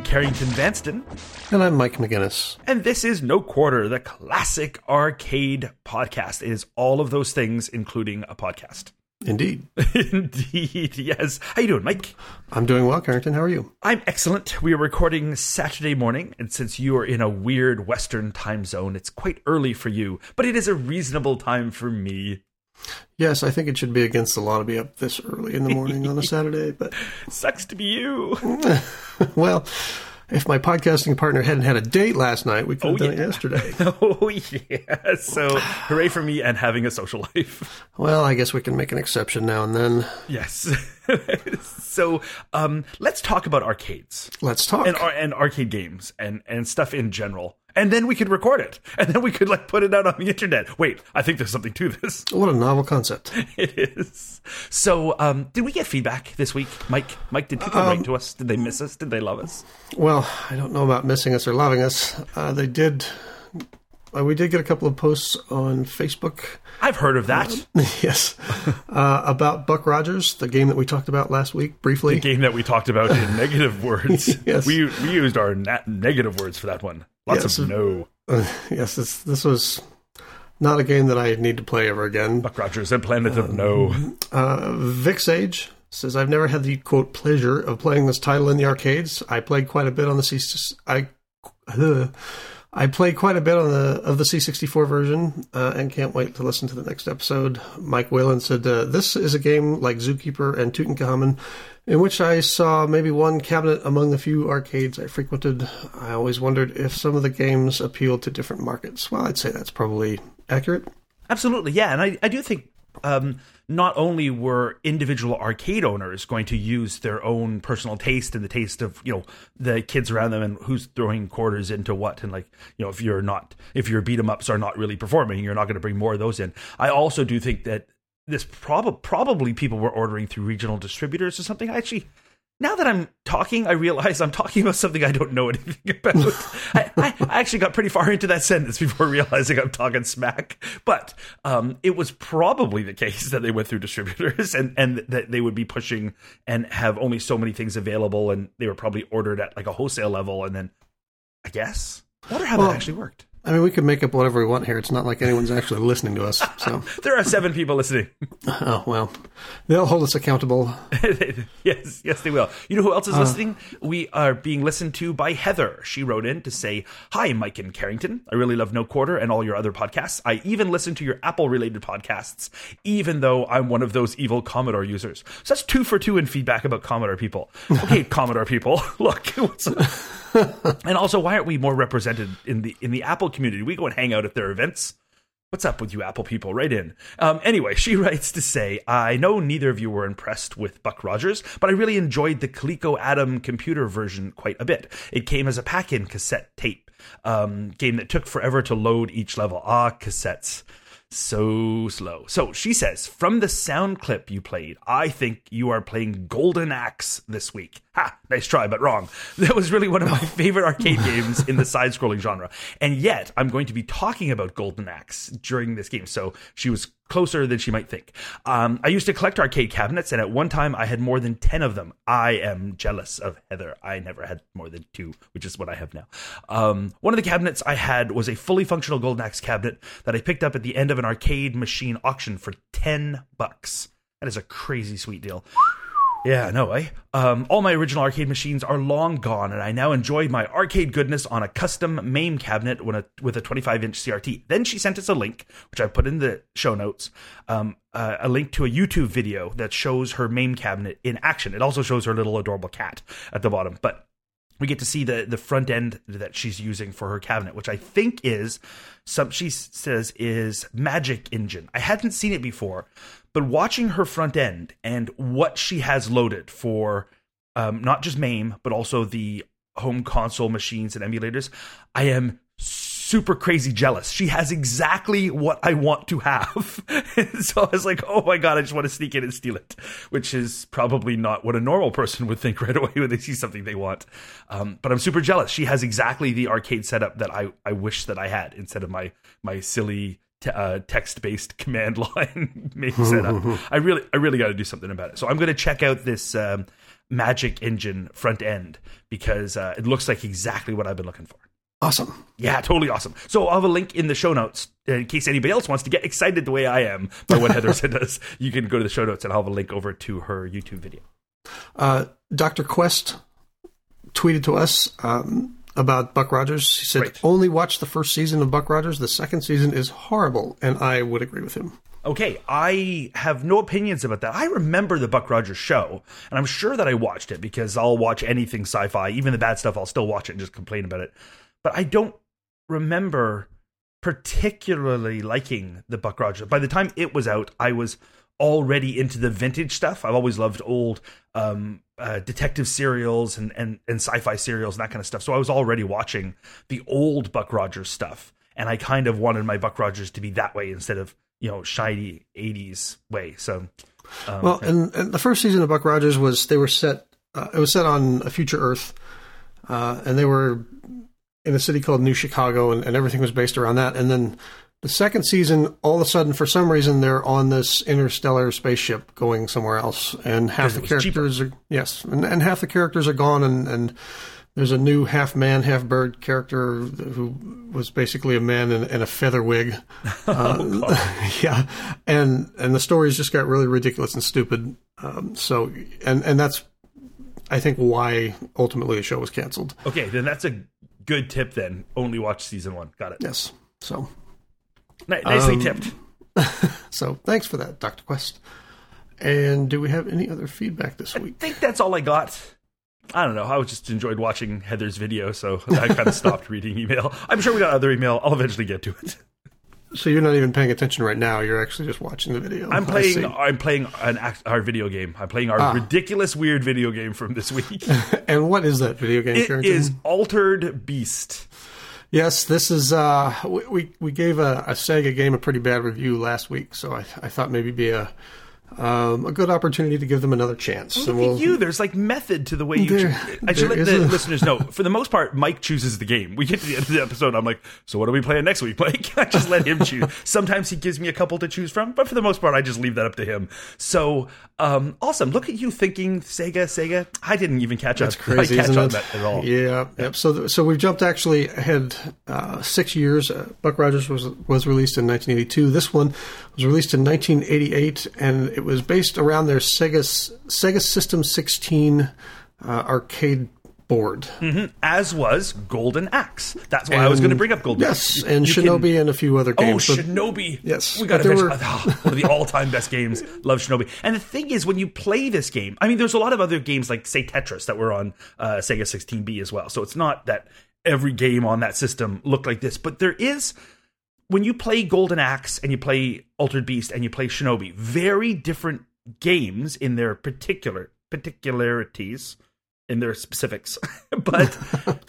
I'm Carrington Vanston, And I'm Mike McGinnis. and this is No Quarter, the classic arcade podcast. It is all of those things, including a podcast. Indeed. Indeed, yes. How you doing, Mike? I'm doing well, Carrington. How are you? I'm excellent. We are recording Saturday morning, and since you are in a weird Western time zone, it's quite early for you, but it is a reasonable time for me. Yes, I think it should be against the law to be up this early in the morning on a Saturday, but Sucks to be you. well, if my podcasting partner hadn't had a date last night, we could have Oh, done yeah. it yesterday. oh, yeah. So, hooray for me and having a social life. Well, I guess we can make an exception now and then. Yes. so, um, let's talk about arcades Let's talk. and, and arcade games and, and stuff in general. And then we could record it. And then we could like put it out on the internet. Wait, I think there's something to this. what a novel concept. It is. So, um, did we get feedback this week, Mike? Mike, did people write to us? Did they miss us? Did they love us? Well, I don't know about missing us or loving us. Uh, they did. Uh, we did get a couple of posts on Facebook. I've heard of that yes, uh, about Buck Rogers, the game that we talked about last week briefly. The game that we talked about in negative words. Yes. We we used our na- negative words for that one. Lots Yes. of no. Uh, yes, this this was not a game that I need to play ever again. Buck Rogers and Planet of No. Uh, Vic Sage says I've never had the quote pleasure of playing this title in the arcades. I played quite a bit on the C. I uh, I played quite a bit on the of the C64 version, uh, and can't wait to listen to the next episode. Mike Whalen said uh, this is a game like Zookeeper and Tutankhamun, in which I saw maybe one cabinet among the few arcades I frequented. I always wondered if some of the games appealed to different markets. Well, I'd say that's probably accurate. Absolutely, yeah, and I, I do think um, not only were individual arcade owners going to use their own personal taste and the taste of you know the kids around them and who's throwing quarters into what and like you know if you're not if your beat 'em ups are not really performing, you're not going to bring more of those in. I also do think that this prob- probably people were ordering through regional distributors or something. I actually now that I'm talking, I realize I'm talking about something I don't know anything about. I, I, actually got pretty far into that sentence before realizing I'm talking smack. But um, it was probably the case that they went through distributors and, and that they would be pushing and have only so many things available. And they were probably ordered at like a wholesale level. And then I guess, I wonder how Well- that actually worked. I mean, we can make up whatever we want here. It's not like anyone's actually listening to us. So, There are seven people listening. oh well, they'll hold us accountable. yes, yes, they will. You know who else is uh. listening? We are being listened to by Heather. She wrote in to say, Hi, Mike and Carrington. I really love No Quarter and all your other podcasts. I even listen to your Apple related podcasts, even though I'm one of those evil Commodore users. So that's two for two in feedback about Commodore people. Okay, Commodore people, look. And also, why aren't we more represented in the in the Apple community? We go and hang out at their events. What's up with you Apple people? Right in. Um, anyway, she writes to say, I know neither of you were impressed with Buck Rogers, but I really enjoyed the Coleco Adam computer version quite a bit. It came as a pack-in cassette tape um, game that took forever to load each level. Ah, cassettes. So slow. So she says, from the sound clip you played, I think you are playing Golden Axe this week. Ha! Nice try, but wrong. That was really one of my favorite arcade games in the side scrolling genre. And yet, I'm going to be talking about Golden Axe during this game. So she was closer than she might think. Um, I used to collect arcade cabinets, and at one time I had more than 10 of them. I am jealous of Heather. I never had more than two, which is what I have now. Um, one of the cabinets I had was a fully functional Golden Axe cabinet that I picked up at the end of an arcade machine auction for 10 bucks. That is a crazy sweet deal. Yeah, no way. Um, all my original arcade machines are long gone, and I now enjoy my arcade goodness on a custom MAME cabinet with a, with a 25 inch CRT. Then she sent us a link, which I put in the show notes, um, uh, a link to a YouTube video that shows her MAME cabinet in action. It also shows her little adorable cat at the bottom, but we get to see the the front end that she's using for her cabinet, which I think is some she says is Magic Engine. I hadn't seen it before, but watching her front end and what she has loaded for um, not just MAME but also the home console machines and emulators, I am super crazy jealous. She has exactly what I want to have. so I was like, oh my God, I just want to sneak in and steal it, which is probably not what a normal person would think right away when they see something they want. Um, but I'm super jealous. She has exactly the arcade setup that I, I wish that I had instead of my, my silly te- uh, text-based command line setup. I really, I really got to do something about it. So I'm going to check out this, um, Magic Engine front end because uh, it looks like exactly what I've been looking for. Awesome. Yeah, totally awesome. So I'll have a link in the show notes in case anybody else wants to get excited the way I am by what Heather said us. You can go to the show notes and I'll have a link over to her YouTube video. Uh, Dr. Quest tweeted to us um, about Buck Rogers. He said, Right. only watch the first season of Buck Rogers. The second season is horrible. And I would agree with him. Okay, I have no opinions about that. I remember the Buck Rogers show, and I'm sure that I watched it because I'll watch anything sci-fi, even the bad stuff. I'll still watch it and just complain about it. But I don't remember particularly liking the Buck Rogers. By the time it was out, I was already into the vintage stuff. I've always loved old um, uh, detective serials and, and and sci-fi serials and that kind of stuff. So I was already watching the old Buck Rogers stuff, and I kind of wanted my Buck Rogers to be that way instead of you know shiny '80s way. So um, Well, and, and the first season of Buck Rogers was they were set. Uh, it was set on a future Earth, uh, and they were in a city called New Chicago, and, and everything was based around that. And then the second season, all of a sudden, for some reason, they're on this interstellar spaceship going somewhere else, and half the characters are yes, and, and half the characters are gone, and and there's a new half man, half bird character who was basically a man in, in a feather wig. Uh, yeah, and and the stories just got really ridiculous and stupid. Um, so and and that's I think why ultimately the show was canceled. okay, then that's a good tip. Then only watch season one. Got it. Yes. So Ni- nicely Um, tipped. so thanks for that, Doctor Quest. And do we have any other feedback this week? I think that's all I got. I don't know. I just enjoyed watching Heather's video, so I kind of stopped reading email. I'm sure we got other email. I'll eventually get to it. So you're not even paying attention right now. You're actually just watching the video. I'm playing. I'm playing an our video game. I'm playing our ridiculous, weird video game from this week. And what is that video game? it Carrington? is Altered Beast. Yes, this is. Uh, we we- we gave a, a Sega game a pretty bad review last week, so I, I thought maybe it'd be a um, a good opportunity to give them another chance. So Look we'll, at you. There's like method to the way you. There- choo- I should let the a- listeners know. For the most part, Mike chooses the game. We get to the end of the episode. I'm like, so what are we playing next week, Mike? I just let him choose. Sometimes he gives me a couple to choose from, but for the most part, I just leave that up to him. So um, awesome. Look at you thinking Sega, Sega. I didn't even catch That's up. crazy, I catch isn't on it? that at all. Yeah, yep. So, th- so we've jumped actually ahead uh, six years. Uh, Buck Rogers was was released in 1982. This one was released in 1988, and it was based around their Sega Sega System 16 uh, arcade board. As was Golden Axe. That's why I was going to bring up Golden Yes, Axe. and You can- Shinobi and a few other Oh, games. but- Shinobi! Yes, we got to mention were- oh, one of the all-time best games. Love Shinobi. And the thing is, when you play this game, I mean, there's a lot of other games like say Tetris that were on uh, Sega 16B as well. So it's not that every game on that system looked like this, but there is when you play Golden Axe and you play Altered Beast and you play Shinobi, very different games in their particular particularities, in their specifics, but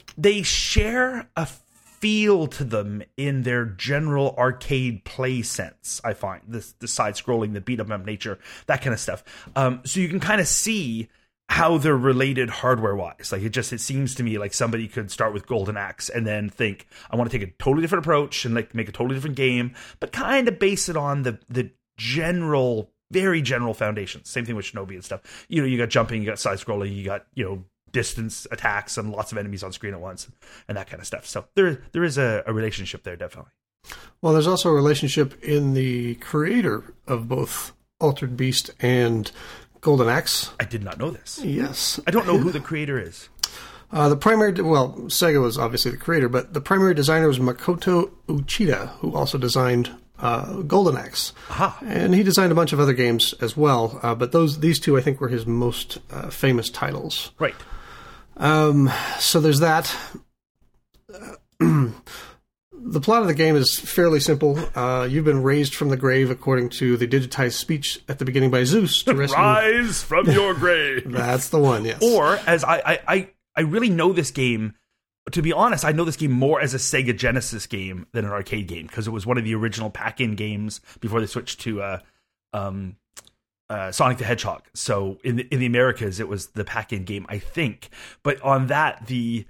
they share a feel to them in their general arcade play sense. I find this the side scrolling, the beat 'em up nature, that kind of stuff. Um, so you can kind of see how they're related hardware wise. Like it just it seems to me like somebody could start with Golden Axe and then think I want to take a totally different approach and like make a totally different game, but kind of base it on the the general very general foundations. Same thing with Shinobi and stuff. You know, you got jumping, you got side scrolling, you got, you know, distance attacks and lots of enemies on screen at once and that kind of stuff. So there there is a, a relationship there definitely. Well, there's also a relationship in the creator of both Altered Beast and Golden Axe. I did not know this. Yes. I don't know who the creator is. Uh, the primary, well, Sega was obviously the creator, but the primary designer was Makoto Uchida, who also designed uh, Golden Axe, Aha. and he designed a bunch of other games as well. Uh, but those, these two, I think, were his most uh, famous titles. Right. Um, so there's that. the plot of the game is fairly simple. Uh, you've been raised from the grave, according to the digitized speech at the beginning by Zeus, to rescue. Rise from your grave. That's the one. Yes. or as I, I I I really know this game. To be honest, I know this game more as a Sega Genesis game than an arcade game because it was one of the original pack-in games before they switched to uh, um, uh, Sonic the Hedgehog. So in the, in the Americas, it was the pack-in game, I think. But on that, the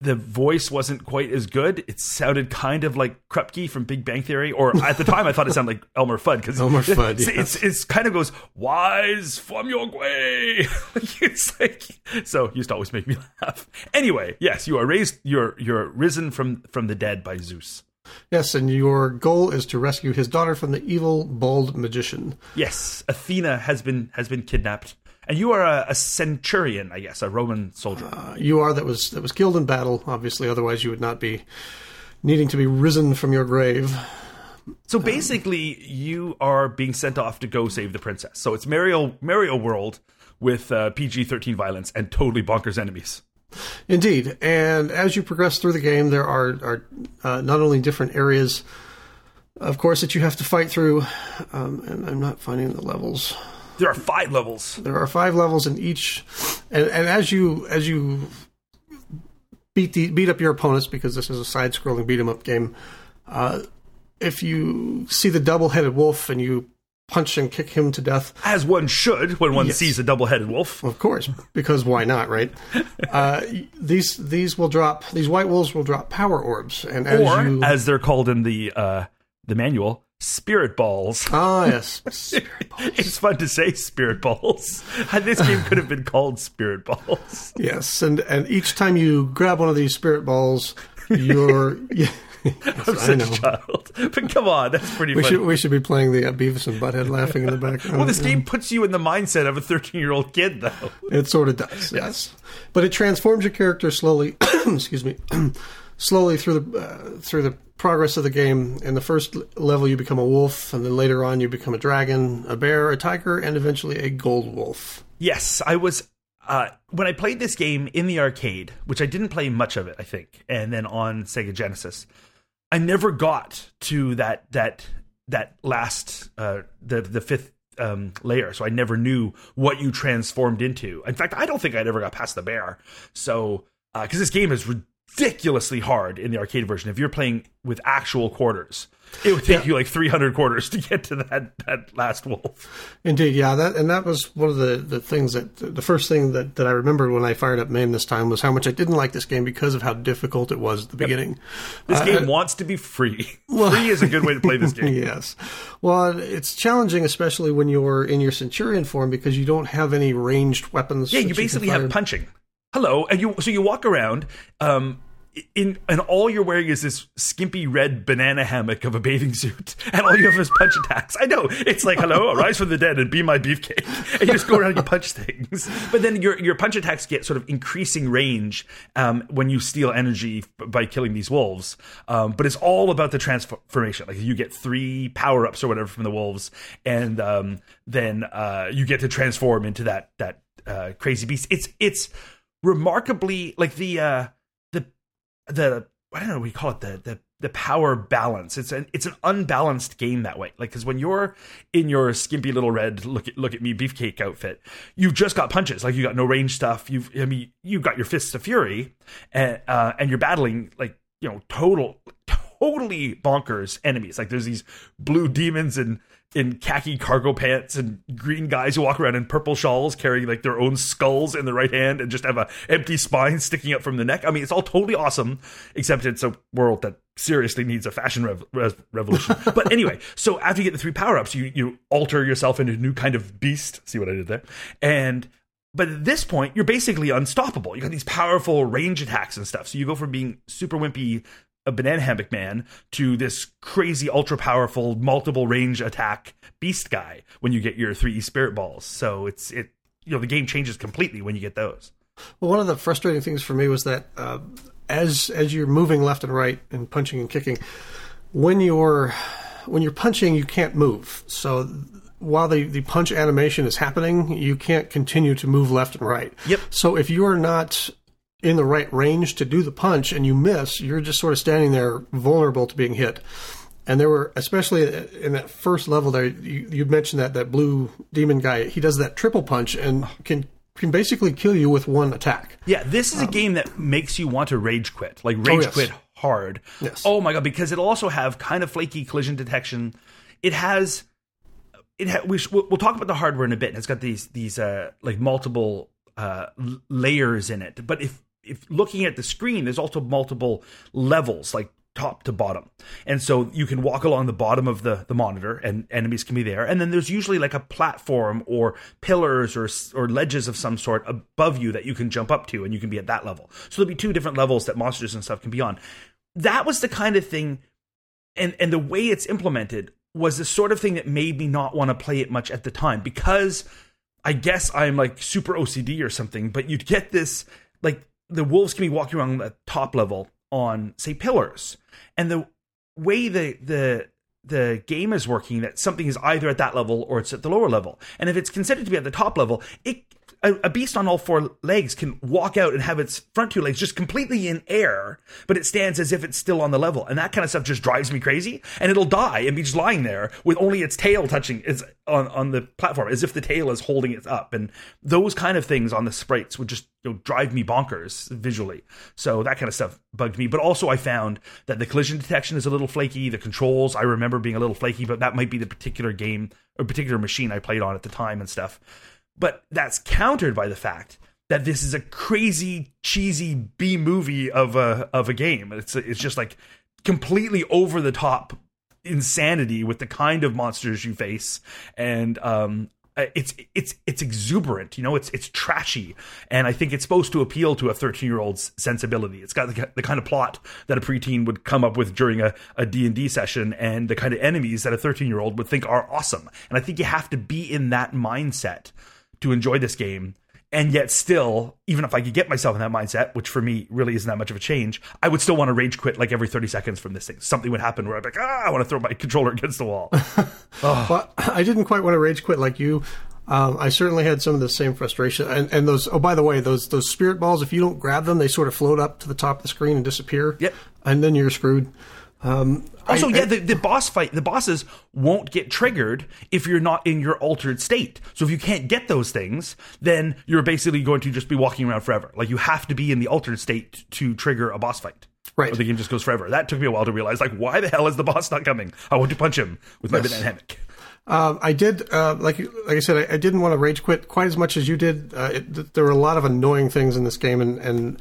the voice wasn't quite as good. It sounded kind of like Kripke from Big Bang Theory, or at the time I thought it sounded like Elmer Fudd because Elmer Fudd, It's, yes. it's, it's kind of goes wise from your way. it's like so used to always make me laugh. Anyway, yes, you are raised. You're you're risen from from the dead by Zeus. Yes, and your goal is to rescue his daughter from the evil bald magician. Yes, Athena has been has been kidnapped, and you are a, a centurion, I guess, a Roman soldier. Uh, you are that was that was killed in battle. Obviously, otherwise you would not be needing to be risen from your grave. So basically, you are being sent off to go save the princess. So it's Mario Mario World with uh, PG thirteen violence and totally bonkers enemies. Indeed, and as you progress through the game, there are are uh, not only different areas, of course, that you have to fight through. Um, and I'm not finding the levels. There are five levels. There are five levels in each, and, and as you as you beat the beat up your opponents because this is a side scrolling beat 'em up game. Uh, if you see the double headed wolf and you punch and kick him to death, As one should when one Yes. sees a double headed wolf. of course, because why not, right? Uh, these these will drop these white wolves will drop power orbs, and as Or, you as they're called in the uh, the manual, spirit balls. ah yes, Spirit ball. It's fun to say spirit balls. This game could have been called spirit balls. yes, and and each time you grab one of these spirit balls, you're. I'm yes, I such know. a child. But come on, that's pretty We funny. should we should be playing the uh, Beavis and Butthead laughing in the background. well, this game puts you in the mindset of a 13 year old kid, though. It sort of does, yes. But it transforms your character slowly. excuse me, slowly through the uh, through the progress of the game. In the first level, you become a wolf, and then later on, you become a dragon, a bear, a tiger, and eventually a gold wolf. Yes, I was. Uh, when I played this game in the arcade, which I didn't play much of it, I think, and then on Sega Genesis, I never got to that that that last uh, the the fifth um, layer, so I never knew what you transformed into. In fact, I don't think I ever got past the bear. So because this game is ridiculously hard in the arcade version, if you're playing with actual quarters, it would take you like 300 quarters to get to that that last wolf. Indeed, yeah, that and that was one of the, the things that the first thing that, that I remembered when I fired up MAME this time was how much I didn't like this game because of how difficult it was at the beginning. This Uh, game wants to be free. free is a good way to play this game. Yes. Well, it's challenging, especially when you're in your Centurion form because you don't have any ranged weapons. Yeah, you basically fire. have punching. Hello, and you so you walk around. Um, in and all you're wearing is this skimpy red banana hammock of a bathing suit, and all you have is punch attacks. I know it's like hello, arise from the dead and be my beefcake, and you just go around and you punch things. But then your your punch attacks get sort of increasing range um, when you steal energy by killing these wolves. Um, but it's all about the transformation. Like you get three power ups or whatever from the wolves, and um, then uh, you get to transform into that that uh, crazy beast. It's it's remarkably like the uh, the the I don't know you call it the the the power balance. It's an it's an unbalanced game that way. Like because when you're in your skimpy little red look at look at me beefcake outfit, you've just got punches. Like you got no range stuff. You've I mean you've got your fists of fury, and uh, and you're battling like you know total totally bonkers enemies. Like there's these blue demons and in khaki cargo pants and green guys who walk around in purple shawls carrying like their own skulls in the right hand and just have a empty spine sticking up from the neck. I mean, it's all totally awesome, except it's a world that seriously needs a fashion rev- res- revolution. but anyway, so after you get the three power ups, you you alter yourself into a new kind of beast. See what I did there? And but at this point, you're basically unstoppable. You got these powerful range attacks and stuff. So you go from being super wimpy, a banana hammock man, to this crazy, ultra powerful, multiple range attack beast guy when you get your three spirit balls. So it's it. You know the game changes completely when you get those. Well, one of the frustrating things for me was that uh, as as you're moving left and right and punching and kicking, when you're when you're punching, you can't move. So while the, the punch animation is happening, you can't continue to move left and right. Yep. So if you are not in the right range to do the punch and you miss, you're just sort of standing there vulnerable to being hit. And there were, especially in that first level there, you, you mentioned that that blue demon guy. He does that triple punch and can can basically kill you with one attack. Yeah, this is a game that makes you want to rage quit, like rage Um, oh, yes. quit hard. Yes. Oh my god, because it'll also have kind of flaky collision detection. It has, it ha- we we'll we'll talk about the hardware in a bit. and It's got these these uh like multiple uh layers in it, but if if looking at the screen, there's also multiple levels, like top to bottom. And so you can walk along the bottom of the, the monitor and enemies can be there. And then there's usually like a platform or pillars or, or ledges of some sort above you that you can jump up to and you can be at that level. So there'll be two different levels that monsters and stuff can be on. That was the kind of thing and, and the way it's implemented was the sort of thing that made me not want to play it much at the time because I guess I'm like super OCD or something, but you'd get this like the wolves can be walking around the top level on say pillars. And the way the the the game is working that something is either at that level or it's at the lower level. And if it's considered to be at the top level it a, a, beast on all four legs can walk out and have its front two legs just completely in air, but it stands as if it's still on the level. And that kind of stuff just drives me crazy. And it'll die and be just lying there with only its tail touching its on, on the platform, as if the tail is holding it up. And those kind of things on the sprites would just you know, drive me bonkers visually. So that kind of stuff bugged me. But also, I found that the collision detection is a little flaky. The controls, I remember being a little flaky, but that might be the particular game or particular machine I played on at the time and stuff. But that's countered by the fact that this is a crazy cheesy B movie of a of a game. It's it's just like completely over the top insanity with the kind of monsters you face. And um it's it's it's exuberant you know? It's it's trashy. And i think it's supposed to appeal to a 13 year old's sensibility. It's got the, the, kind of plot that a preteen would come up with during a, a d&d session and the kind of enemies that a 13 year old would think are awesome. And i think you have to be in that mindset to enjoy this game. And yet, still, even if I could get myself in that mindset, which for me really isn't that much of a change, I would still want to rage quit like every 30 seconds from this thing. Something would happen where I'd be like, ah, I want to throw my controller against the wall. oh. Well, I didn't quite want to rage quit like you. Um, I certainly had some of the same frustration. And, and those, oh, by the way, those those spirit balls, if you don't grab them, they sort of float up to the top of the screen and disappear. Yep. And then you're screwed. Um, also, I, yeah, the, the boss fight, the bosses won't get triggered if you're not in your altered state. So if you can't get those things, then you're basically going to just be walking around forever. Like you have to be in the altered state to trigger a boss fight. Right. Or the game just goes forever. That took me a while to realize, like, why the hell is the boss not coming? I want to punch him with my yes. banana hammock. Um, I did, uh, like like I said, I, I, didn't want to rage quit quite as much as you did. Uh, it, there were a lot of annoying things in this game, and, and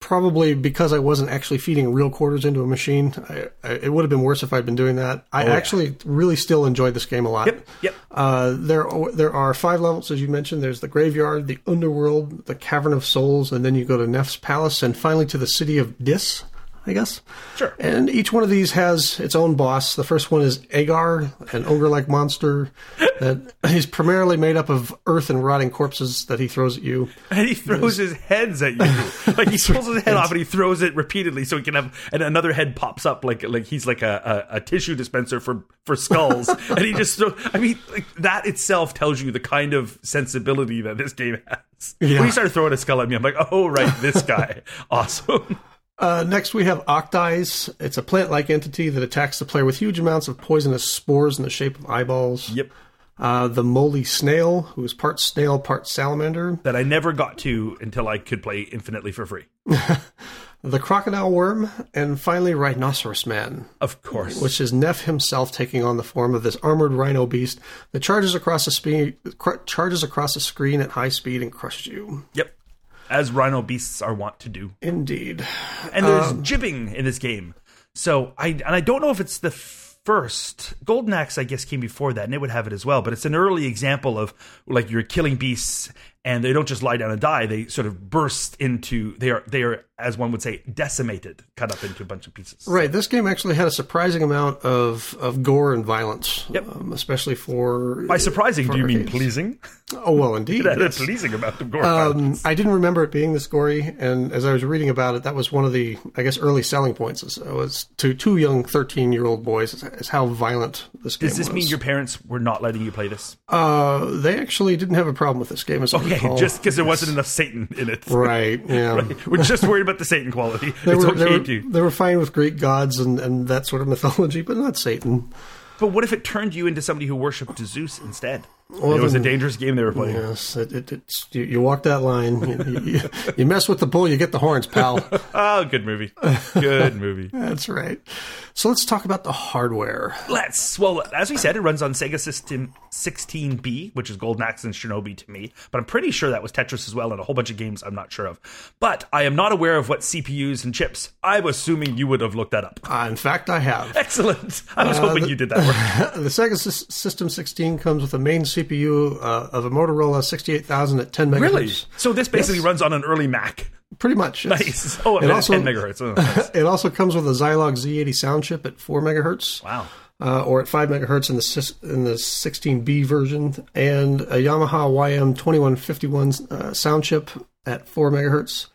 probably because I wasn't actually feeding real quarters into a machine. I, I, it would have been worse if I'd been doing that. I oh, actually yeah. really still enjoyed this game a lot. Yep. Yep. Uh, there there are five levels as you mentioned. There's the graveyard, the underworld, the cavern of souls, and then you go to Neff's palace, and finally to the city of Dis. I guess. Sure. And each one of these has its own boss. The first one is Aggar, an ogre-like monster that is primarily made up of earth and rotting corpses that he throws at you. And he throws his heads at you. like he pulls his head off and he throws it repeatedly so he can have and another head pops up like like he's like a, a, a tissue dispenser for for skulls. and he just throw, I mean like that itself tells you the kind of sensibility that this game has. Yeah. When he started throwing a skull at me, I'm like, oh right, this guy. awesome. Uh, next, we have Octeyes. It's a plant like entity that attacks the player with huge amounts of poisonous spores in the shape of eyeballs. Yep. Uh, the Moldy Snail, who is part snail, part salamander. That I never got to until I could play infinitely for free. the Crocodile Worm, and finally Rhinoceros Man. Of course. Which is Neff himself taking on the form of this armored rhino beast that charges across the, spe- cr- charges across the screen at high speed and crushes you. Yep as rhino beasts are wont to do. Indeed. And there's um, gibbing in this game. So I and I don't know if it's the first Golden Axe. I guess came before that, and it would have it as well. But it's an early example of like you're killing beasts, and they don't just lie down and die. They sort of burst into they are they are as one would say decimated, cut up into a bunch of pieces. Right. This game actually had a surprising amount of of gore and violence. Yep. Um, especially for by surprising, do you mean pleasing? Oh well, indeed. it had yes. pleasing about the gore. Um, I didn't remember it being this gory, and as I was reading about it, that was one of the I guess early selling points. It was to two young thirteen year old boys is how violent this game. Was. Does this was. mean your parents were not letting you play this? Uh, they actually didn't have a problem with this game. As okay, Oh, just because there wasn't enough Satan in it. Right. Yeah. right. We're just worried about the Satan quality. They it's were, okay they were. They were fine with Greek gods and, and that sort of mythology, but not Satan. But what if it turned you into somebody who worshipped Zeus instead? Well, it was a dangerous game they were playing. Yes, it, it, it's you, you walk that line. You, you, you mess with the bull, you get the horns, pal. Oh, good movie. Good movie. That's right. So let's talk about the hardware. Let's. Well, as we said, it runs on Sega System 16B, which is Golden Axe and Shinobi to me. But I'm pretty sure that was Tetris as well, and a whole bunch of games I'm not sure of. But I am not aware of what CPUs and chips. I'm assuming you would have looked that up. Uh, in fact, I have. Excellent. I was hoping you did that work. the Sega Sys- System 16 comes with a main CPU uh, of a Motorola 68000 at 10 megahertz. Really? So this basically runs on an early Mac. Pretty much. yes. Nice. Oh, It also- 10 megahertz. Oh, nice. It also comes with a Zilog Z80 sound chip at 4 megahertz. Wow. Uh, or at 5 megahertz in the in the 16B version, and a Yamaha YM2151 uh, sound chip at 4 megahertz.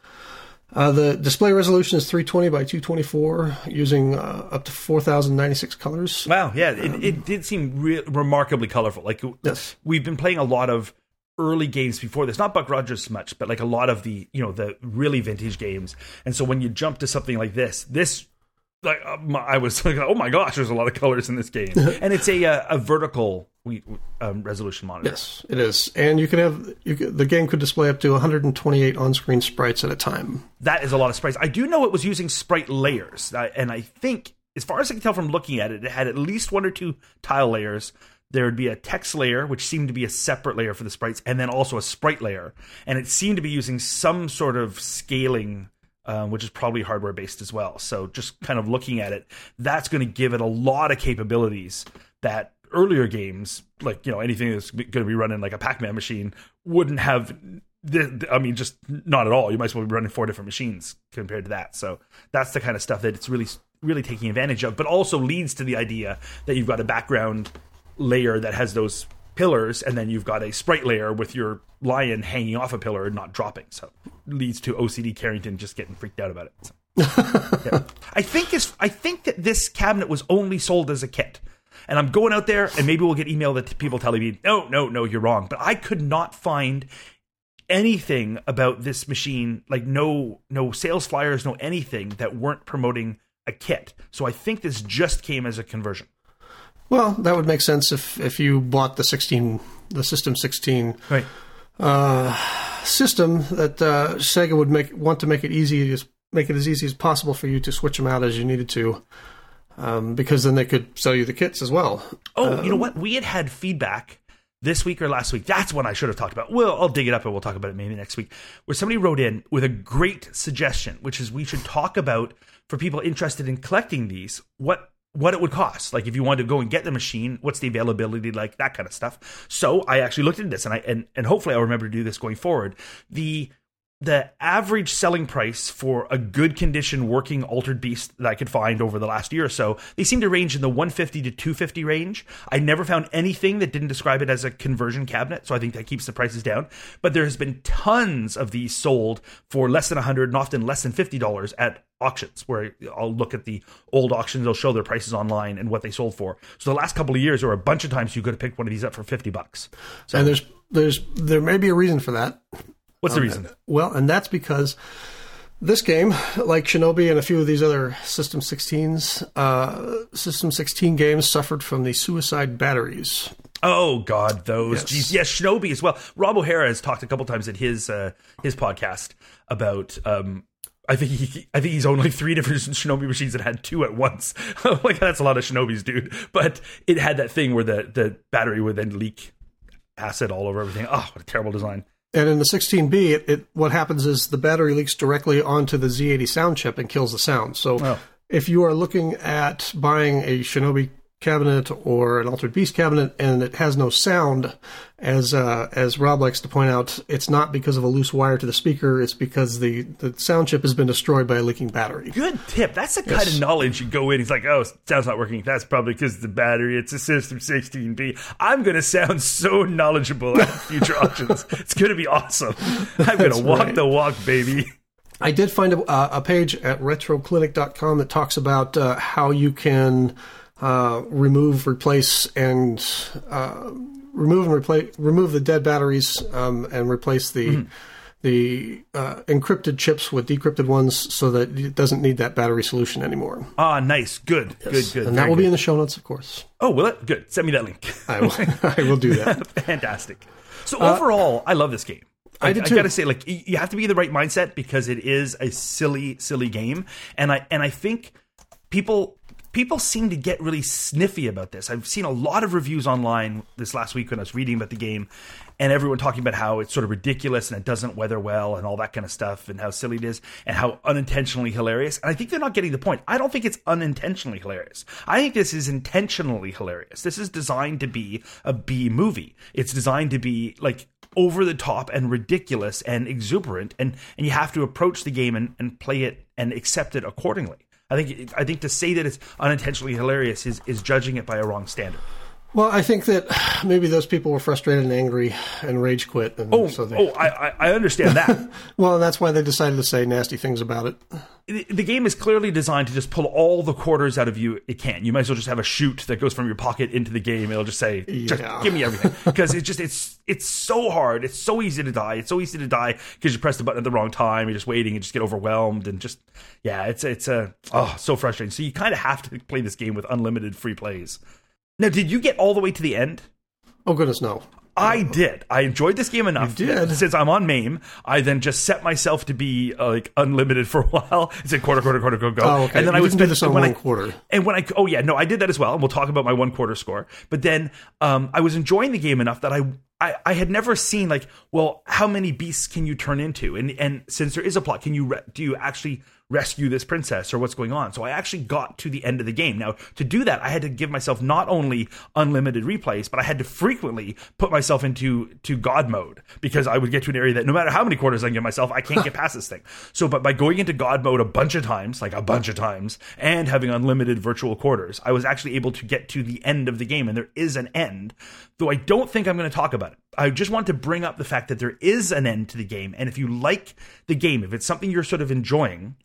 Uh, the display resolution is 320 by 224, using uh, up to 4,096 colors. Wow. Yeah, it, it did seem re- remarkably colorful. Like Yes. we've been playing a lot of early games before this, not Buck Rogers much, but like a lot of the you know the really vintage games. And so when you jump to something like this, this like uh, my- I was like, oh my gosh, there's a lot of colors in this game, and it's a uh, a vertical um, resolution monitor. Yes, it is, and you can have you can, the game could display up to 128 on-screen sprites at a time. That is a lot of sprites. I do know it was using sprite layers, and I think, as far as I can tell from looking at it, it had at least one or two tile layers. There would be a text layer, which seemed to be a separate layer for the sprites, and then also a sprite layer. And it seemed to be using some sort of scaling, um, which is probably hardware based as well. So just kind of looking at it, that's going to give it a lot of capabilities that earlier games, like you know anything that's going to be running like a Pac-Man machine, wouldn't have. I mean, just not at all. You might as well be running four different machines compared to that. So that's the kind of stuff that it's really, really taking advantage of. But also leads to the idea that you've got a background layer that has those pillars, and then you've got a sprite layer with your lion hanging off a pillar and not dropping. So leads to OCD Carrington just getting freaked out about it. So, yeah. I think is I think that this cabinet was only sold as a kit. And I'm going out there, and maybe we'll get email that people telling me, no, no, no, you're wrong. But I could not find anything about this machine, like no, no sales flyers, no anything that weren't promoting a kit. So I think this just came as a conversion. Well, that would make sense if if you bought the 16, the System 16 Right. system that uh, Sega would make want to make it easy as make it as easy as possible for you to switch them out as you needed to, um, because then they could sell you the kits as well. Oh, you know what? We had had feedback this week or last week. That's when I should have talked about. Well, I'll dig it up and we'll talk about it maybe next week. Where somebody wrote in with a great suggestion, which is we should talk about for people interested in collecting these what what it would cost. Like if you wanted to go and get the machine, what's the availability like, that kind of stuff. So I actually looked into this and I and, and hopefully I'll remember to do this going forward. The the average selling price for a good condition working altered beast that I could find over the last year or so, they seem to range in the 150 to 250 range. I never found anything that didn't describe it as a conversion cabinet, so I think that keeps the prices down. But there has been tons of these sold for less than 100 and often less than $50 at auctions where I'll look at the old auctions, they'll show their prices online and what they sold for. So the last couple of years there were a bunch of times you could have picked one of these up for 50 bucks. And there's there's there may be a reason for that. What's the reason? Well, and that's because this game, like Shinobi and a few of these other System 16s, uh, System 16 games suffered from the suicide batteries. Oh God, those Yes. Yes, Shinobi as well. Rob O'Hara has talked a couple times at his uh, his podcast about. Um, I think he, I think he's owned like three different Shinobi machines that had two at once. like that's a lot of Shinobis, dude. But it had that thing where the the battery would then leak acid all over everything. Oh, what a terrible design. And in the 16B, it, it what happens is the battery leaks directly onto the Z80 sound chip and kills the sound. So Oh. if you are looking at buying a Shinobi cabinet or an Altered Beast cabinet and it has no sound, as uh, as Rob likes to point out, it's not because of a loose wire to the speaker. It's because the, the sound chip has been destroyed by a leaking battery. Good tip. That's the kind of knowledge you go in. He's like, oh, sound's not working. That's probably because the battery. It's a System 16B. I'm going to sound so knowledgeable at future auctions. It's going to be awesome. I'm going to walk right. the walk, baby. I did find a, a page at retroclinic.com that talks about uh, how you can uh, remove, replace, and uh, remove and replace remove the dead batteries um, and replace the the uh, encrypted chips with decrypted ones so that it doesn't need that battery solution anymore. Ah, nice, good, yes. good, good. And that will good. be in the show notes, of course. Oh, will it? Good. Send me that link. I will. I will do that. Fantastic. So overall, uh, I love this game. I, I, I gotta say, like, you have to be in the right mindset because it is a silly, silly game, and I and I think people people seem to get really sniffy about this. I've seen a lot of reviews online this last week when I was reading about the game, and everyone talking about how it's sort of ridiculous and it doesn't weather well and all that kind of stuff, and how silly it is, and how unintentionally hilarious. And I think they're not getting the point. I don't think it's unintentionally hilarious. I think this is intentionally hilarious. This is designed to be a B movie. It's designed to be like over the top and ridiculous and exuberant and and you have to approach the game and, and play it and accept it accordingly I think I think to say that it's unintentionally hilarious is is judging it by a wrong standard. Well, I think that maybe those people were frustrated and angry and rage quit. And oh, so they... oh, I, I understand that. well, that's why they decided to say nasty things about it. The, the, game is clearly designed to just pull all the quarters out of you it can. You might as well just have a chute that goes from your pocket into the game. It'll just say, just yeah. "Give me everything," because it's just it's it's so hard. It's so easy to die. It's so easy to die because you press the button at the wrong time. You're just waiting and just get overwhelmed and just yeah, it's it's a uh, oh so frustrating. So you kind of have to play this game with unlimited free plays. Now, did you get all the way to the end? Oh goodness, no. I did. I enjoyed this game enough. You did. Since I'm on MAME, I then just set myself to be uh, like unlimited for a while. It said quarter, quarter, quarter, go, go. Oh, okay. And then you I would spend this on one I, quarter. And when I, oh yeah, no, I did that as well. And we'll talk about my one quarter score. But then um, I was enjoying the game enough that I I, I had never seen like, well, how many beasts can you turn into? And and since there is a plot, can you re- do you actually rescue this princess or what's going on? So I actually got to the end of the game. Now to do that, I had to give myself not only unlimited replays, but I had to frequently put myself into to God mode because I would get to an area that no matter how many quarters I give myself, I can't get past this thing. So, but by going into God mode a bunch of times, like a bunch of times, and having unlimited virtual quarters, I was actually able to get to the end of the game, and there is an end though I don't think I'm going to talk about it. I just want to bring up the fact that there is an end to the game. And if you like the game, if it's something you're sort of enjoying,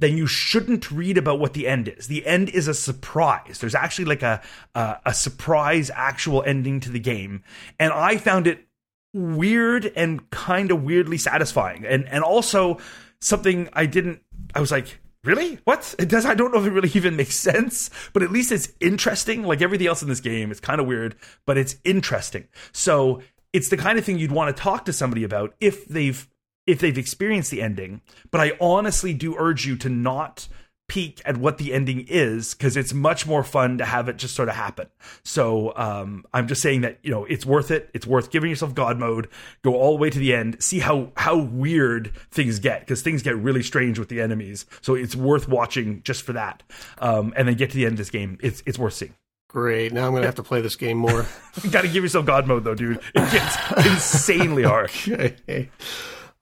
then you shouldn't read about what the end is. The end is a surprise. There's actually like a, a, a surprise actual ending to the game. And I found it weird and kind of weirdly satisfying. And, and also something I didn't, I was like, really what it does i don't know if it really even makes sense but at least it's interesting like everything else in this game it's kind of weird but it's interesting so it's the kind of thing you'd want to talk to somebody about if they've if they've experienced the ending but i honestly do urge you to not peek at what the ending is because it's much more fun to have it just sort of happen. So um, I'm just saying that you know it's worth it. It's worth giving yourself God mode. Go all the way to the end. See how how weird things get because things get really strange with the enemies. So it's worth watching just for that. Um, and then get to the end of this game. It's it's worth seeing. Great. Now I'm going to have to play this game more. you got to give yourself God mode though, dude. It gets insanely hard. okay.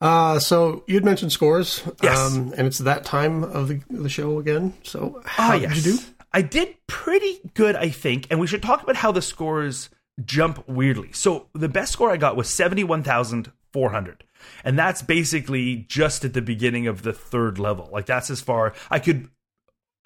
Uh, so you'd mentioned scores, yes. Um, and it's that time of the, the show again. So how yes. did you do? I did pretty good, I think, and we should talk about how the scores jump weirdly. So the best score I got was seventy one thousand four hundred, and that's basically just at the beginning of the third level. Like that's as far I could.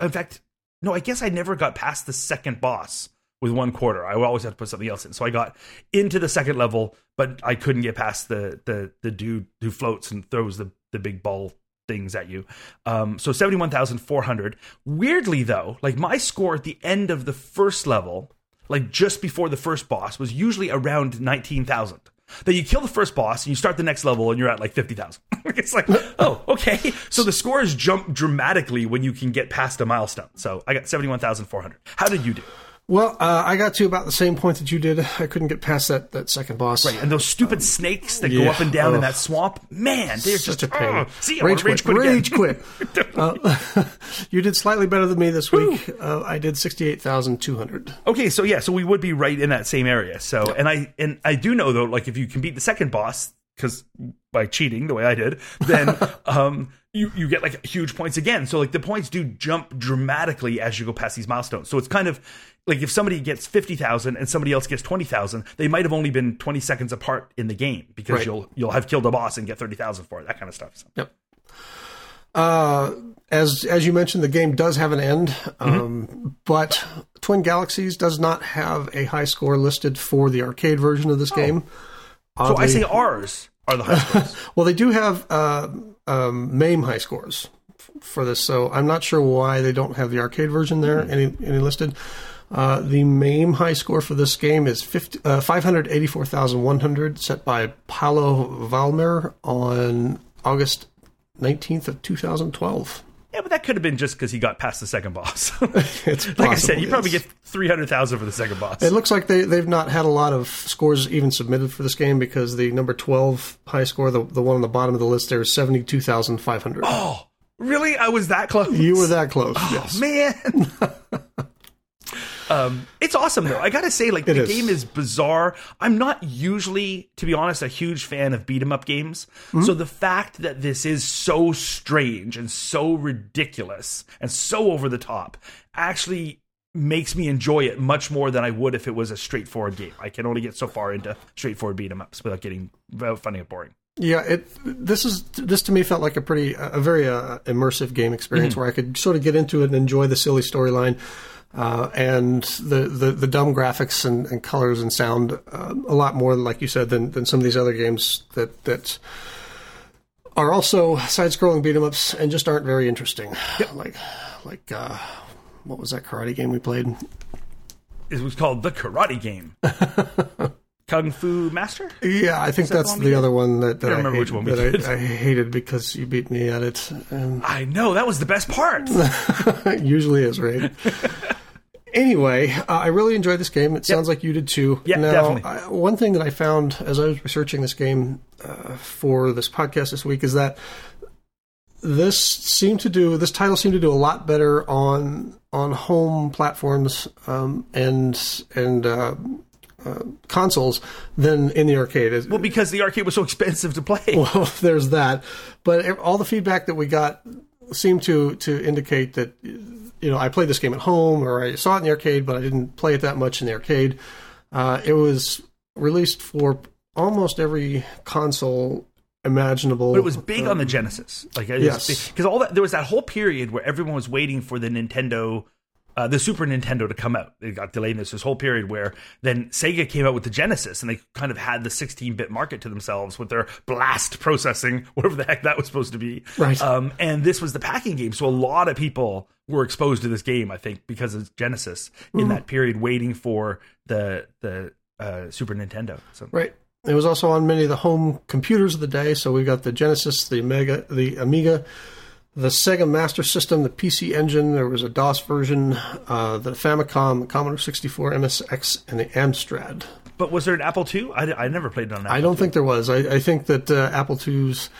In fact, no, I guess I never got past the second boss with one quarter. I always have to put something else in. So I got into the second level, but I couldn't get past the the the dude who floats and throws the the big ball things at you. Um, so seventy one thousand four hundred. Weirdly though, like my score at the end of the first level, like just before the first boss, was usually around nineteen thousand. Then you kill the first boss and you start the next level and you're at like 50,000. it's like, oh, okay. So the scores jump dramatically when you can get past a milestone. So I got 71,400. How did you do? Well, uh, I got to about the same point that you did. I couldn't get past that, that second boss. Right, and those stupid um, snakes that yeah, go up and down uh, in that swamp, man, they're such just a pain. Uh, see, rage, rage quit, rage quit. uh, you did slightly better than me this week. Uh, I did sixty eight thousand two hundred. Okay, so yeah, so we would be right in that same area. So, and I and I do know though, like if you can beat the second boss, because by cheating the way I did, then um, you you get like huge points again. So like the points do jump dramatically as you go past these milestones. So it's kind of like if somebody gets 50,000 and somebody else gets 20,000, they might have only been 20 seconds apart in the game because right. you'll you'll have killed a boss and get 30,000 for it, that kind of stuff. So. Yep. Uh, as as you mentioned, the game does have an end, mm-hmm. um, but Twin Galaxies does not have a high score listed for the arcade version of this oh. game. Oddly, so I say ours. Are the high scores? Well, they do have uh, um, MAME high scores f- for this, so I'm not sure why they don't have the arcade version there any, any listed. Uh, the MAME high score for this game is 50, uh, 584,100, set by Paulo Valmer on August 19th of 2012. Yeah, but that could have been just because he got past the second boss. Like I said, possible, you probably get three hundred thousand for the second boss. It looks like they, they've not had a lot of scores even submitted for this game because the number 12 high score, the, the one on the bottom of the list there, is 72,500. oh, really? I was that close. You were that close, oh, yes. man. um, it's awesome though. I gotta say, like the is. game is bizarre. I'm not usually, to be honest, a huge fan of beat 'em up games. Hmm? So the fact that this is so strange and so ridiculous and so over the top actually makes me enjoy it much more than I would if it was a straightforward game. I can only get so far into straightforward beat 'em ups without getting without finding it boring. Yeah, it this is this to me felt like a pretty a very uh, immersive game experience where I could sort of get into it and enjoy the silly storyline uh, and the, the the dumb graphics and, and colors and sound uh, a lot more, like you said, than than some of these other games that that are also side-scrolling beat 'em ups and just aren't very interesting. Like like uh, what was that karate game we played? It was called the Karate Game. Kung Fu Master. Yeah, I think that the that's the other one that, that I I, remember hate- which one that. I, I hated because you beat me at it. And I know that was the best part. it usually is, right? anyway, uh, I really enjoyed this game. It sounds like you did too. Yeah, definitely. I, one thing that I found as I was researching this game uh, for this podcast this week is that this seemed to do this title seemed to do a lot better on on home platforms um, and and uh, uh, consoles than in the arcade. Well, because the arcade was so expensive to play. well, there's that. But all the feedback that we got seemed to to indicate that you know I played this game at home or I saw it in the arcade, but I didn't play it that much in the arcade. Uh, it was released for almost every console imaginable. But it was big on the Genesis, like Yes. because all that there was that whole period where everyone was waiting for the Nintendo, uh, the Super Nintendo to come out. It got delayed. This whole period where then Sega came out with the Genesis, and they kind of had the 16-bit market to themselves with their blast processing, whatever the heck that was supposed to be. Right. Um, and this was the packing game, so a lot of people were exposed to this game. I think because of Genesis in that period, waiting for the the uh, Super Nintendo. So Right. It was also on many of the home computers of the day. So we've got the Genesis, the Amiga, the Amiga, the Sega Master System, the PC Engine. There was a DOS version, uh, the Famicom, the Commodore 64, MSX, and the Amstrad. But was there an Apple II? I, I never played on Apple I don't think there was. I, I think that uh, Apple II's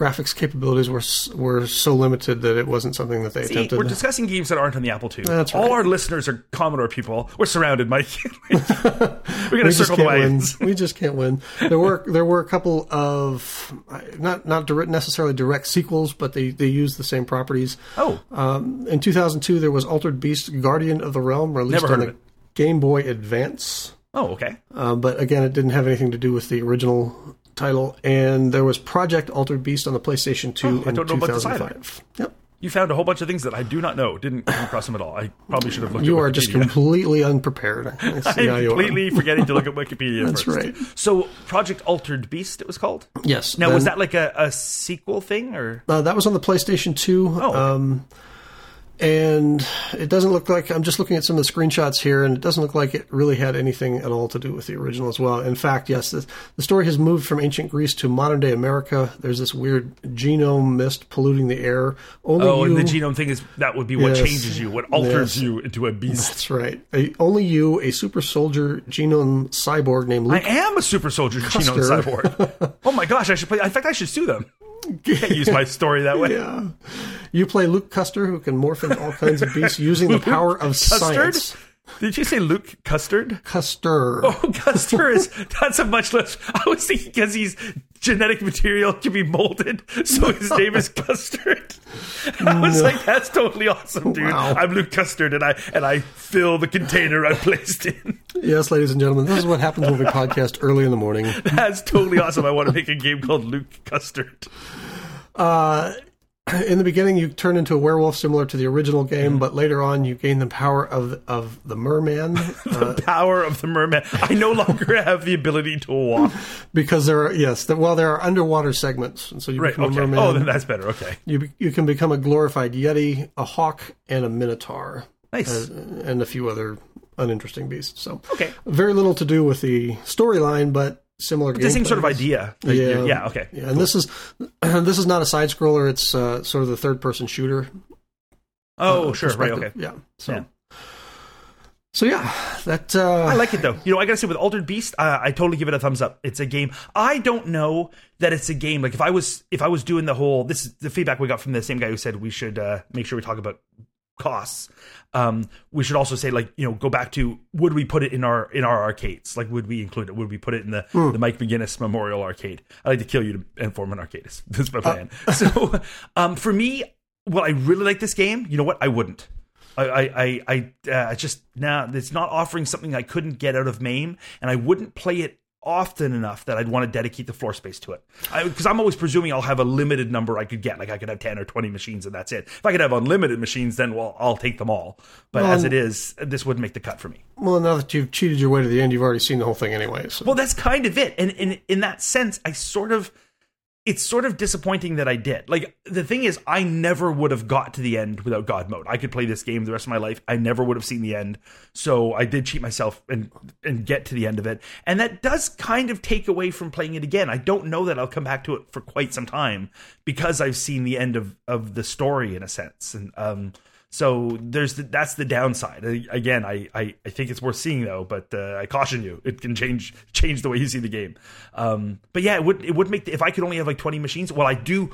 graphics capabilities were were so limited that it wasn't something that they See, attempted. we're discussing games that aren't on the Apple II. That's All right. our listeners are Commodore people. We're surrounded, Mike. we're to we circle the can't win. wagons. We just can't win. There were there were a couple of not not direct, necessarily direct sequels, but they they used the same properties. Oh, Um, in 2002, there was Altered Beast: Guardian of the Realm, released on the. Game Boy Advance. oh, okay. Uh, but again, it didn't have anything to do with the original title. And there was Project Altered Beast on the PlayStation 2 Oh, I in don't know about this either. 2005. Yep. You found a whole bunch of things that I do not know. Didn't come across them at all. I probably should have looked. You at are just completely unprepared. I see how I'm you are. completely forgetting to look at Wikipedia. That's first. right. So, Project Altered Beast, it was called. Yes. Now, was that like a, a sequel thing, or Uh, that was on the PlayStation 2. Oh, okay. And it doesn't look like I'm just looking at some of the screenshots here, and it doesn't look like it really had anything at all to do with the original as well. In fact, yes, the, the story has moved from ancient Greece to modern day America. There's this weird genome mist polluting the air. Only oh, you, and the genome thing is that would be what Yes. changes you, what alters Yes. you into a beast. That's right. A, only you, a super soldier genome cyborg named Luke I am a super soldier genome cyborg. oh my gosh, I should play. In fact, I should sue them. Can't use my story that way. yeah. You play Luke Custer, who can morph all kinds of beasts using the power of Custard? science. Did you say Luke Custard? Custer. Oh, Custer is that's a much less. I was thinking because he's genetic material can be molded, so his name is Custard. I was like, that's totally awesome, dude. Wow. I'm Luke Custard, and I and I fill the container I placed in. Yes, ladies and gentlemen, this is what happens when we podcast early in the morning. That's totally awesome. I want to make a game called Luke Custard. Uh, in the beginning you turn into a werewolf similar to the original game, Mm-hmm. but later on you gain the power of of the merman uh, the power of the merman. I no longer have the ability to walk. because there are yes, the, well there are underwater segments, and so you Right. become Okay. a merman. Oh, then that's better. Okay. you be- you can become a glorified yeti, a hawk, and a minotaur, Nice. uh, and a few other uninteresting beasts. So Okay. very little to do with the storyline, but similar. Game. The same sort of idea. Like, Yeah. Yeah. Okay. Yeah, and this is this is not a side scroller. It's uh, sort of the third person shooter. Oh, uh, sure. Right. Okay. Yeah. So. Yeah. So yeah, that uh, I like it though. You know, I gotta say with Altered Beast, uh, I totally give it a thumbs up. It's a game. I don't know that it's a game. Like if I was if I was doing the whole this is the feedback we got from the same guy who said we should uh, make sure we talk about costs. Um, we should also say like you know go back to would we put it in our in our arcades? Like would we include it? Would we put it in the the Mike McGinnis Memorial Arcade? I'd like to kill you to inform an arcade. That's my plan. so um, for me, well, I really like this game. You know what? I wouldn't. I I I, I uh, just nah. It's not offering something I couldn't get out of MAME, and I wouldn't play it often enough that I'd want to dedicate the floor space to it. Because I'm always presuming I'll have a limited number I could get. Like I could have ten or twenty machines, and that's it. If I could have unlimited machines, then well, I'll take them all. But as it is, this wouldn't make the cut for me. well, now that you've cheated your way to the end, you've already seen the whole thing anyway. So. Well, that's kind of it. And in in that sense, I sort of it's sort of disappointing that I did. Like the thing is, I never would have got to the end without God mode. I could play this game the rest of my life. I never would have seen the end. So I did cheat myself and and get to the end of it. And that does kind of take away from playing it again. I don't know that I'll come back to it for quite some time because I've seen the end of of the story in a sense. And um so there's the, that's the downside. Again, I, I, I think it's worth seeing though, but uh, I caution you, it can change change the way you see the game. Um, but yeah, it would it would make the, if I could only have like 20 machines. Well, I do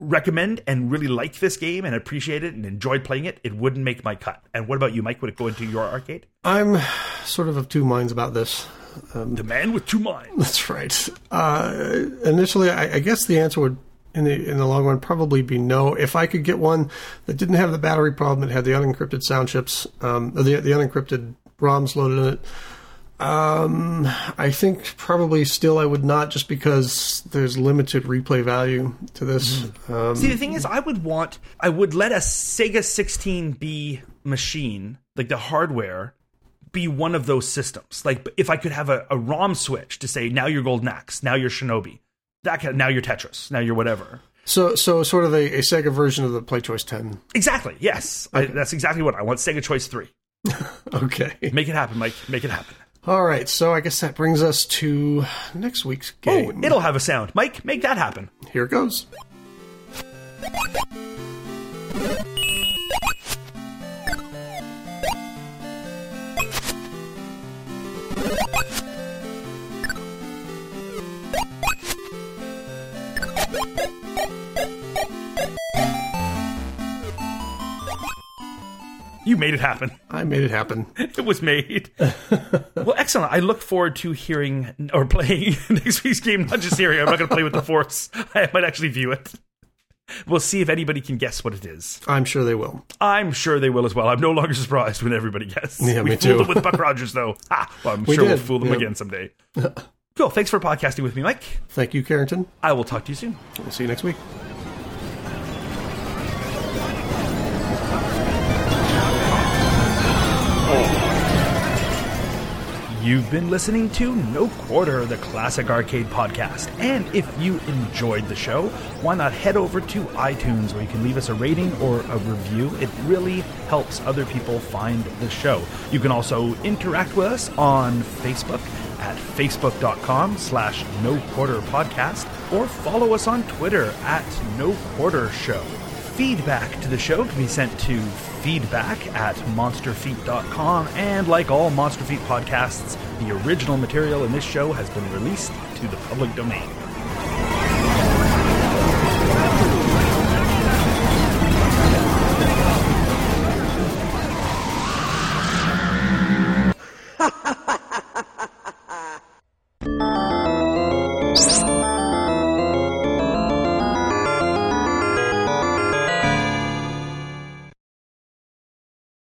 recommend and really like this game and appreciate it and enjoyed playing it. It wouldn't make my cut. And what about you, Mike? Would it go into your arcade? I'm sort of of two minds about this. The man with two minds. That's right. Uh, initially, I, I guess the answer would, in the in the long run, probably be no. If I could get one that didn't have the battery problem, it had the unencrypted sound chips, um, the the unencrypted ROMs loaded in it. Um, I think probably still I would not, just because there's limited replay value to this. Um, See, the thing is, I would want, I would let a Sega 16B machine, like the hardware, be one of those systems. Like, if I could have a, a ROM switch to say, now you're Golden Axe, now you're Shinobi, that can, now you're Tetris, now you're whatever. so so sort of a, a Sega version of the PlayChoice 10. Exactly. Yes, I, that's exactly what I want. Sega Choice Three. Okay. Make it happen, Mike. Make it happen. All right. So I guess that brings us to next week's Oh, game. it'll have a sound. Mike, make that happen. Here it goes. You made it happen. I made it happen. It was made. well, excellent. I look forward to hearing or playing next week's game. Not just hearing. I'm not going to play with the force. I might actually view it. We'll see if anybody can guess what it is. I'm sure they will. I'm sure they will as well. I'm no longer surprised when everybody guesses. Yeah, we me fooled too. them with Buck Rogers, though. Ha! Well, I'm We sure we'll fool them yeah. again someday. cool. Thanks for podcasting with me, Mike. Thank you, Carrington. I will talk to you soon. We'll see you next week. You've been listening to No Quarter, the classic arcade podcast. And if you enjoyed the show, why not head over to iTunes where you can leave us a rating or a review? It really helps other people find the show. You can also interact with us on Facebook at facebook.com slash no quarter podcast or follow us on Twitter at no quarter show. Feedback to the show can be sent to feedback at monsterfeet.com. And like all Monster Feet podcasts, the original material in this show has been released to the public domain.